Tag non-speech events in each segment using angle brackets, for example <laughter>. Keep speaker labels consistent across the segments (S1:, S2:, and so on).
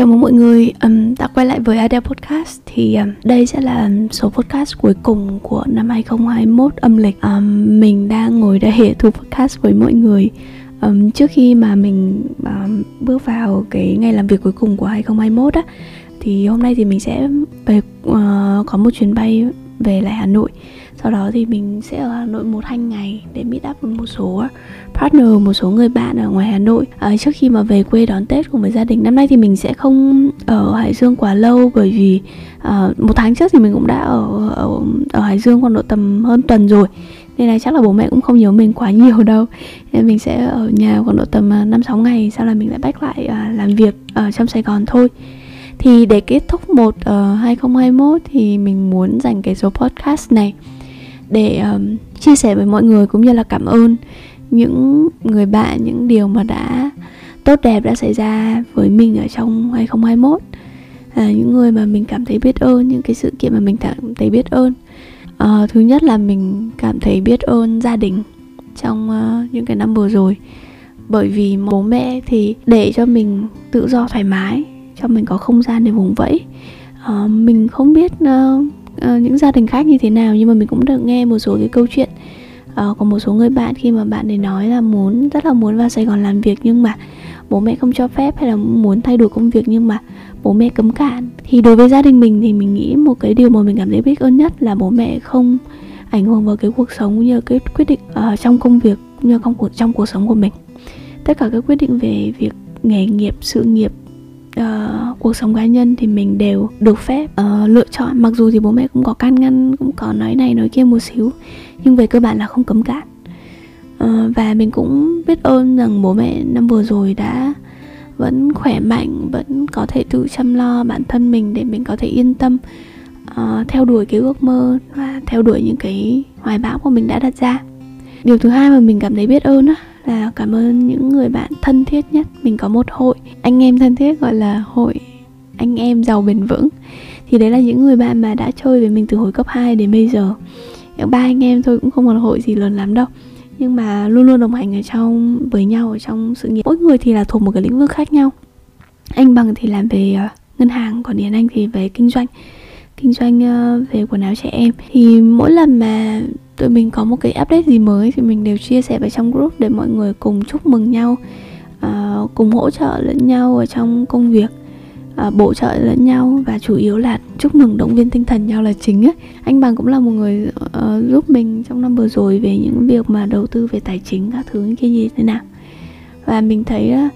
S1: Chào mừng mọi người um, đã quay lại với Adele Podcast. Thì um, đây sẽ là số podcast cuối cùng của năm 2021 âm lịch um, Mình đang ngồi đây thu podcast với mọi người. Um, Trước khi mà mình um, bước vào cái ngày làm việc cuối cùng của 2021 á Thì hôm nay thì mình sẽ về, uh, có một chuyến bay về lại Hà Nội sau đó thì mình sẽ ở Hà Nội một hai ngày để meet up với một số ờ, partner một số người bạn ở ngoài Hà Nội. À, trước khi mà về quê đón Tết cùng với gia đình năm nay thì mình sẽ không ở Hải Dương quá lâu bởi vì à, một tháng trước thì mình cũng đã ở, ở ở Hải Dương khoảng độ tầm hơn tuần rồi nên là chắc là bố mẹ cũng không nhớ mình quá <laughs> nhiều đâu. Nên mình sẽ ở nhà khoảng độ tầm ờ, năm sáu ngày sau là mình lại back lại à, làm việc ở trong Sài Gòn thôi. Thì để kết thúc một uh, 2021 thì mình muốn dành cái số podcast này để um, chia sẻ với mọi người cũng như là cảm ơn những người bạn những điều mà đã tốt đẹp đã xảy ra với mình ở trong 2021 à, những người mà mình cảm thấy biết ơn những cái sự kiện mà mình cảm thấy biết ơn. À, thứ nhất là mình cảm thấy biết ơn gia đình trong uh, những cái năm vừa rồi. Bởi vì bố mẹ thì để cho mình tự do thoải mái cho mình có không gian để vùng vẫy. Uh, mình không biết uh, uh, những gia đình khác như thế nào. Nhưng mà mình cũng được nghe một số cái câu chuyện ờ, uh, có một số người bạn khi mà bạn ấy nói là muốn rất là muốn vào Sài Gòn làm việc nhưng mà bố mẹ không cho phép hay là muốn thay đổi công việc nhưng mà bố mẹ cấm cản. Thì đối với gia đình mình thì mình nghĩ một cái điều mà mình cảm thấy biết ơn nhất là bố mẹ không ảnh hưởng vào cái cuộc sống cũng như cái quyết định uh, trong công việc như trong cuộc trong cuộc sống của mình. Tất cả các quyết định về việc nghề nghiệp sự nghiệp uh, cuộc sống cá nhân thì mình đều được phép uh, lựa chọn. Mặc dù thì bố mẹ cũng có can ngăn cũng có nói này nói kia một xíu nhưng về cơ bản là không cấm cản. Uh, và mình cũng biết ơn rằng bố mẹ năm vừa rồi đã vẫn khỏe mạnh vẫn có thể tự chăm lo bản thân mình để mình có thể yên tâm uh, theo đuổi cái ước mơ và theo đuổi những cái hoài bão của mình đã đặt ra. Điều thứ hai mà mình cảm thấy biết ơn á là cảm ơn những người bạn thân thiết nhất. Mình có một hội anh em thân thiết gọi là hội anh em giàu bền vững. Thì đấy là những người bạn mà đã chơi với mình từ hồi cấp 2 đến bây giờ. Ba anh em thôi cũng không còn hội gì lớn lắm đâu. Nhưng mà luôn luôn đồng hành ở trong, với nhau ở trong sự nghiệp. Mỗi người thì là thuộc một cái lĩnh vực khác nhau. Anh bằng thì làm về ờ, ngân hàng, còn yến anh thì về kinh doanh kinh doanh ờ, về quần áo trẻ em. Thì mỗi lần mà tụi mình có một cái update gì mới thì mình đều chia sẻ vào trong group để mọi người cùng chúc mừng nhau uh, cùng hỗ trợ lẫn nhau ở trong công việc uh, bổ trợ lẫn nhau. Và chủ yếu là chúc mừng động viên tinh thần nhau là chính ấy. anh bằng cũng là một người uh, giúp mình trong năm vừa rồi về những việc mà đầu tư về tài chính các thứ kia như thế nào. Và mình thấy uh,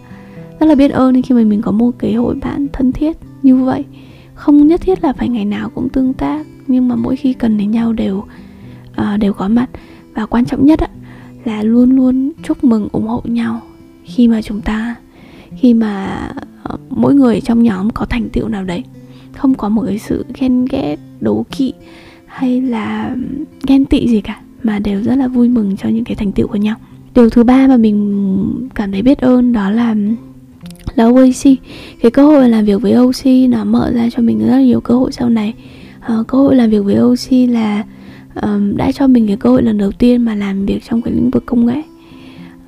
S1: rất là biết ơn khi mà mình có một cái hội bạn thân thiết như vậy không nhất thiết là phải ngày nào cũng tương tác nhưng mà mỗi khi cần đến nhau đều uh, đều có mặt. Và quan trọng nhất á, là luôn luôn chúc mừng ủng hộ nhau. Khi mà chúng ta khi mà uh, mỗi người trong nhóm có thành tựu nào đấy không có một cái sự ghen ghét đố kỵ hay là ghen tị gì cả mà đều rất là vui mừng cho những cái thành tựu của nhau. Điều thứ ba mà mình cảm thấy biết ơn đó là là OAC cái cơ hội làm việc với OC nó mở ra cho mình rất là nhiều cơ hội sau này. Uh, cơ hội làm việc với OC là um, đã cho mình cái cơ hội lần đầu tiên mà làm việc trong cái lĩnh vực công nghệ.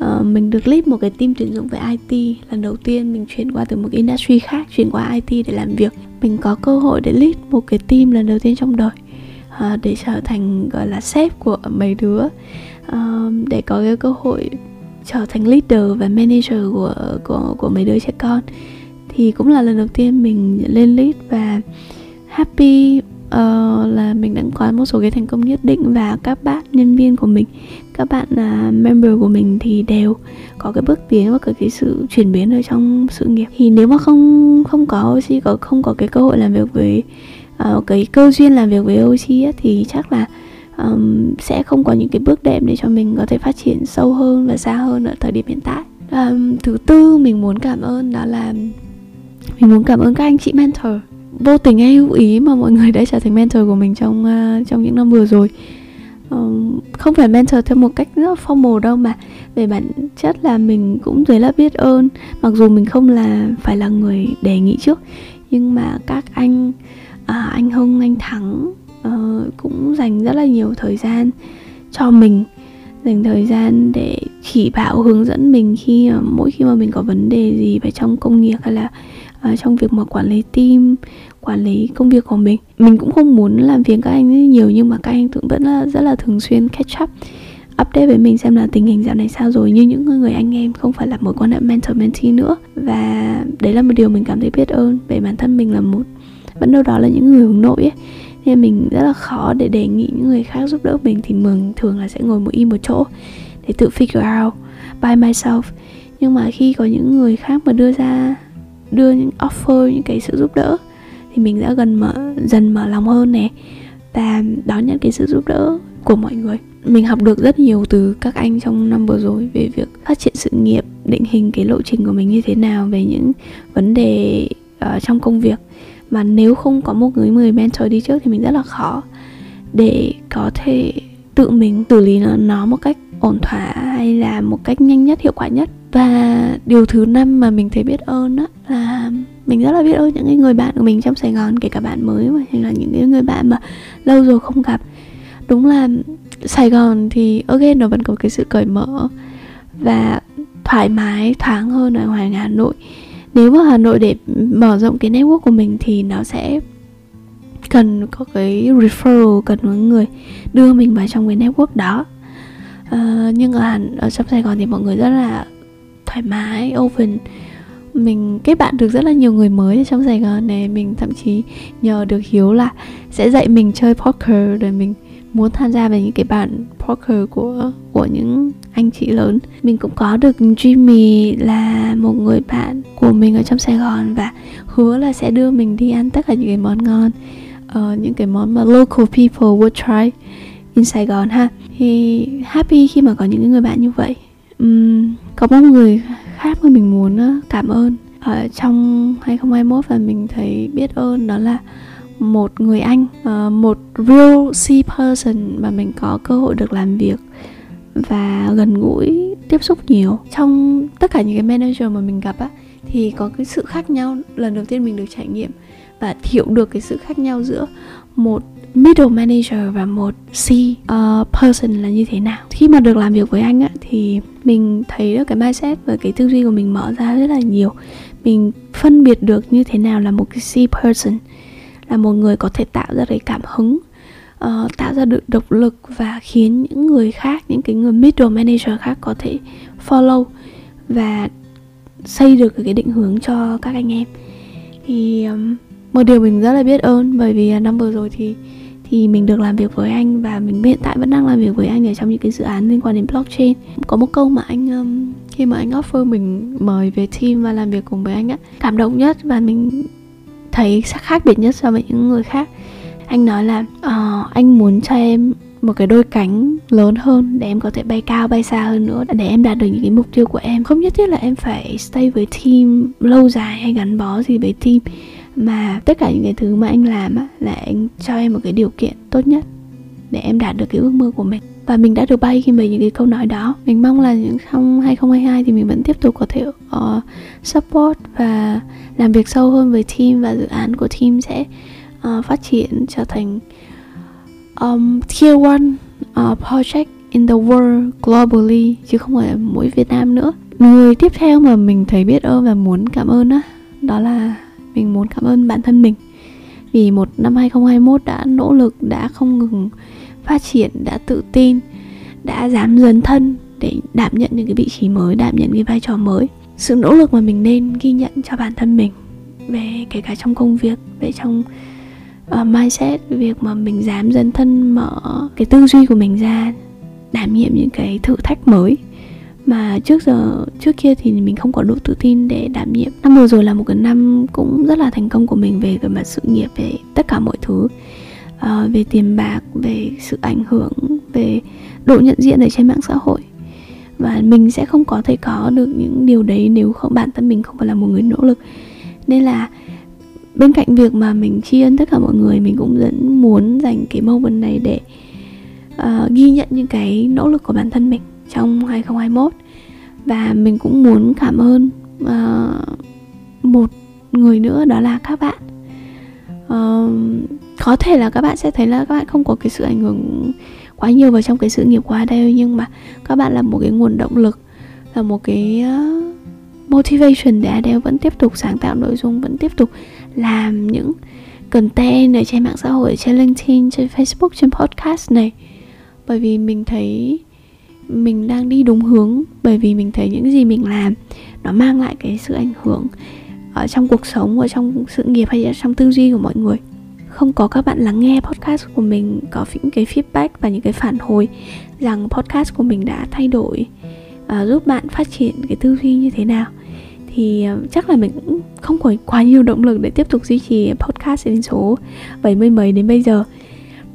S1: Uh, mình được lead một cái team tuyển dụng về IT lần đầu tiên mình chuyển qua từ một cái industry khác chuyển qua IT để làm việc. Mình có cơ hội để lead một cái team lần đầu tiên trong đời uh, ờ, để trở thành gọi là sếp của mấy đứa. Uh, để có cái cơ hội trở thành leader và manager của của của mấy đứa trẻ con. Thì cũng là lần đầu tiên mình lên lead và happy uh, là mình đã có một số cái thành công nhất định và các bạn nhân viên của mình các bạn uh, member của mình thì đều có cái bước tiến và có cái sự chuyển biến ở trong sự nghiệp. Thì nếu mà không không có OC có không có cái cơ hội làm việc với uh, cái cơ duyên làm việc với OC thì chắc là um, sẽ không có những cái bước đệm để cho mình có thể phát triển sâu hơn và xa hơn ở thời điểm hiện tại. Um, thứ tư mình muốn cảm ơn đó là mình muốn cảm ơn các anh chị mentor. Vô tình hay hữu ý mà mọi người đã trở thành mentor của mình trong uh, trong những năm vừa rồi. Um, không phải mentor theo một cách rất formal đâu mà về bản chất là mình cũng rất là biết ơn mặc dù mình không là phải là người đề nghị trước. Nhưng mà các anh à, anh hưng anh thắng uh, cũng dành rất là nhiều thời gian cho mình dành thời gian để chỉ bảo hướng dẫn mình khi uh, mỗi khi mà mình có vấn đề gì về trong công nghiệp hay là uh, trong việc mà quản lý team quản lý công việc của mình. Mình cũng không muốn làm phiền các anh nhiều nhưng mà các anh cũng vẫn là rất là thường xuyên catch up update với mình xem là tình hình dạo này sao rồi. Như những người anh em không phải là mối quan hệ mentor mentee nữa. Và đấy là một điều mình cảm thấy biết ơn về bản thân mình là một vẫn đâu đó là những người hướng nội ấy nên mình rất là khó để đề nghị những người khác giúp đỡ mình thì mình thường là sẽ ngồi một im một chỗ để tự figure out by myself. Nhưng mà khi có những người khác mà đưa ra đưa những offer những cái sự giúp đỡ thì mình đã gần mở dần mở lòng hơn nè. Và đón nhận cái sự giúp đỡ của mọi người. Mình học được rất nhiều từ các anh trong năm vừa rồi về việc phát triển sự nghiệp định hình cái lộ trình của mình như thế nào về những vấn đề uh, trong công việc mà nếu không có một người người mentor đi trước thì mình rất là khó để có thể tự mình xử lý nó, nó một cách ổn thỏa hay là một cách nhanh nhất hiệu quả nhất. Và điều thứ năm mà mình thấy biết ơn đó là mình rất là biết ơn những người bạn của mình trong Sài Gòn kể cả bạn mới mà hay là những người bạn mà lâu rồi không gặp. Đúng là Sài Gòn thì again nó vẫn có cái sự cởi mở và thoải mái thoáng hơn ở ngoài Hà Nội nếu mà Hà Nội để mở rộng cái network của mình thì nó sẽ cần có cái referral cần có người đưa mình vào trong cái network đó. Uh, nhưng ở Hàn ở trong Sài Gòn thì mọi người rất là thoải mái open. Mình kết bạn được rất là nhiều người mới ở trong Sài Gòn này. Mình thậm chí nhờ được Hiếu là sẽ dạy mình chơi poker rồi mình muốn tham gia vào những cái bản poker của của những anh chị lớn. Mình cũng có được Jimmy là một người bạn của mình ở trong Sài Gòn và hứa là sẽ đưa mình đi ăn tất cả những cái món ngon uh, những cái món mà local people would try in Sài Gòn ha. Thì happy khi mà có những người bạn như vậy. Um, có một người khác mà mình muốn ờ, cảm ơn ở trong 2021 và mình thấy biết ơn đó là một người anh ờ, một real C person mà mình có cơ hội được làm việc và gần gũi tiếp xúc nhiều. Trong tất cả những cái manager mà mình gặp á thì có cái sự khác nhau. Lần đầu tiên mình được trải nghiệm và hiểu được cái sự khác nhau giữa một middle manager và một C uh, person là như thế nào. Khi mà được làm việc với anh á thì mình thấy được cái mindset và cái tư duy của mình mở ra rất là nhiều. Mình phân biệt được như thế nào là một cái C person là một người có thể tạo ra cái cảm hứng uh, tạo ra được động lực và khiến những người khác những cái người middle manager khác có thể follow và xây được cái định hướng cho các anh em. Thì um, một điều mình rất là biết ơn bởi vì năm vừa rồi thì thì mình được làm việc với anh và mình hiện tại vẫn đang làm việc với anh ở trong những cái dự án liên quan đến blockchain. Có một câu mà anh um, khi mà anh offer mình mời về team và làm việc cùng với anh á cảm động nhất và mình thấy khác biệt nhất so với những người khác. Anh nói là uh, anh muốn cho em một cái đôi cánh lớn hơn để em có thể bay cao bay xa hơn nữa để em đạt được những cái mục tiêu của em. Không nhất thiết là em phải stay với team lâu dài hay gắn bó gì với team mà tất cả những cái thứ mà anh làm á là anh cho em một cái điều kiện tốt nhất để em đạt được cái ước mơ của mình và mình đã được bay khi mấy những cái câu nói đó. Mình mong là những trong 2022 thì mình vẫn tiếp tục có thể uh, support và làm việc sâu hơn với team và dự án của team sẽ uh, phát triển trở thành um, tier one uh, project in the world globally chứ không phải mỗi Việt Nam nữa. Người tiếp theo mà mình thấy biết ơn và muốn cảm ơn đó đó là mình muốn cảm ơn bản thân mình. Vì một năm 2021 đã nỗ lực đã không ngừng phát triển đã tự tin đã dám dấn thân để đảm nhận những cái vị trí mới đảm nhận cái vai trò mới. Sự nỗ lực mà mình nên ghi nhận cho bản thân mình về kể cả trong công việc về trong uh, mindset việc mà mình dám dấn thân mở cái tư duy của mình ra đảm nhiệm những cái thử thách mới. Mà trước giờ trước kia thì mình không có đủ tự tin để đảm nhiệm. Năm vừa rồi là một cái năm cũng rất là thành công của mình về cái mặt sự nghiệp về tất cả mọi thứ uh, về tiền bạc về sự ảnh hưởng về độ nhận diện ở trên mạng xã hội. Và mình sẽ không có thể có được những điều đấy nếu không bản thân mình không phải là một người nỗ lực. Nên là bên cạnh việc mà mình tri ân tất cả mọi người mình cũng vẫn muốn dành cái moment này để uh, ghi nhận những cái nỗ lực của bản thân mình trong 2021 và mình cũng muốn cảm ơn uh, một người nữa đó là các bạn uh, có thể là các bạn sẽ thấy là các bạn không có cái sự ảnh hưởng quá nhiều vào trong cái sự nghiệp qua đây nhưng mà các bạn là một cái nguồn động lực là một cái uh, motivation để Adele vẫn tiếp tục sáng tạo nội dung vẫn tiếp tục làm những content ở trên mạng xã hội trên LinkedIn trên Facebook trên podcast này. Bởi vì mình thấy mình đang đi đúng hướng bởi vì mình thấy những gì mình làm nó mang lại cái sự ảnh hưởng ở trong cuộc sống ở trong sự nghiệp hay trong tư duy của mọi người. Không có các bạn lắng nghe podcast của mình có những cái feedback và những cái phản hồi rằng podcast của mình đã thay đổi uh, giúp bạn phát triển cái tư duy như thế nào. Thì uh, chắc là mình cũng không có quá nhiều động lực để tiếp tục duy trì podcast đến số 70 mấy đến bây giờ.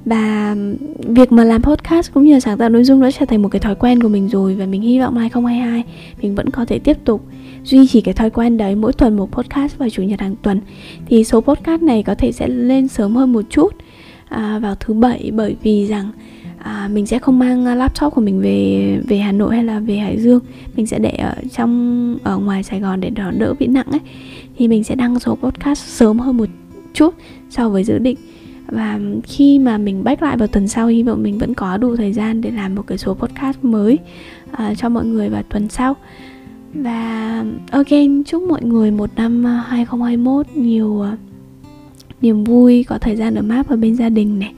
S1: Và việc mà làm podcast cũng như là sáng tạo nội dung đã trở thành một cái thói quen của mình rồi và mình hy vọng 2022 mình vẫn có thể tiếp tục duy trì cái thói quen đấy mỗi tuần một podcast vào chủ nhật hàng tuần thì số podcast này có thể sẽ lên sớm hơn một chút à, vào thứ bảy bởi vì rằng à, mình sẽ không mang à, laptop của mình về về Hà Nội hay là về Hải Dương. Mình sẽ để ở trong ở ngoài Sài Gòn để đỡ đỡ bị nặng ấy. Thì mình sẽ đăng số podcast sớm hơn một chút so với dự định. Và khi mà mình back lại vào tuần sau hy vọng mình vẫn có đủ thời gian để làm một cái số podcast mới uh, cho mọi người vào tuần sau và, again, chúc mọi người một năm à, 2021 nhiều à, niềm vui, có thời gian ở map ở bên gia đình này.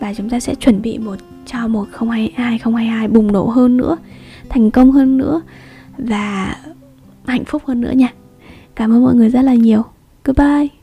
S1: Và chúng ta sẽ chuẩn bị một, cho một 2022 bùng nổ hơn nữa, thành công hơn nữa và hạnh phúc hơn nữa nha. Cảm ơn mọi người rất là nhiều. Goodbye.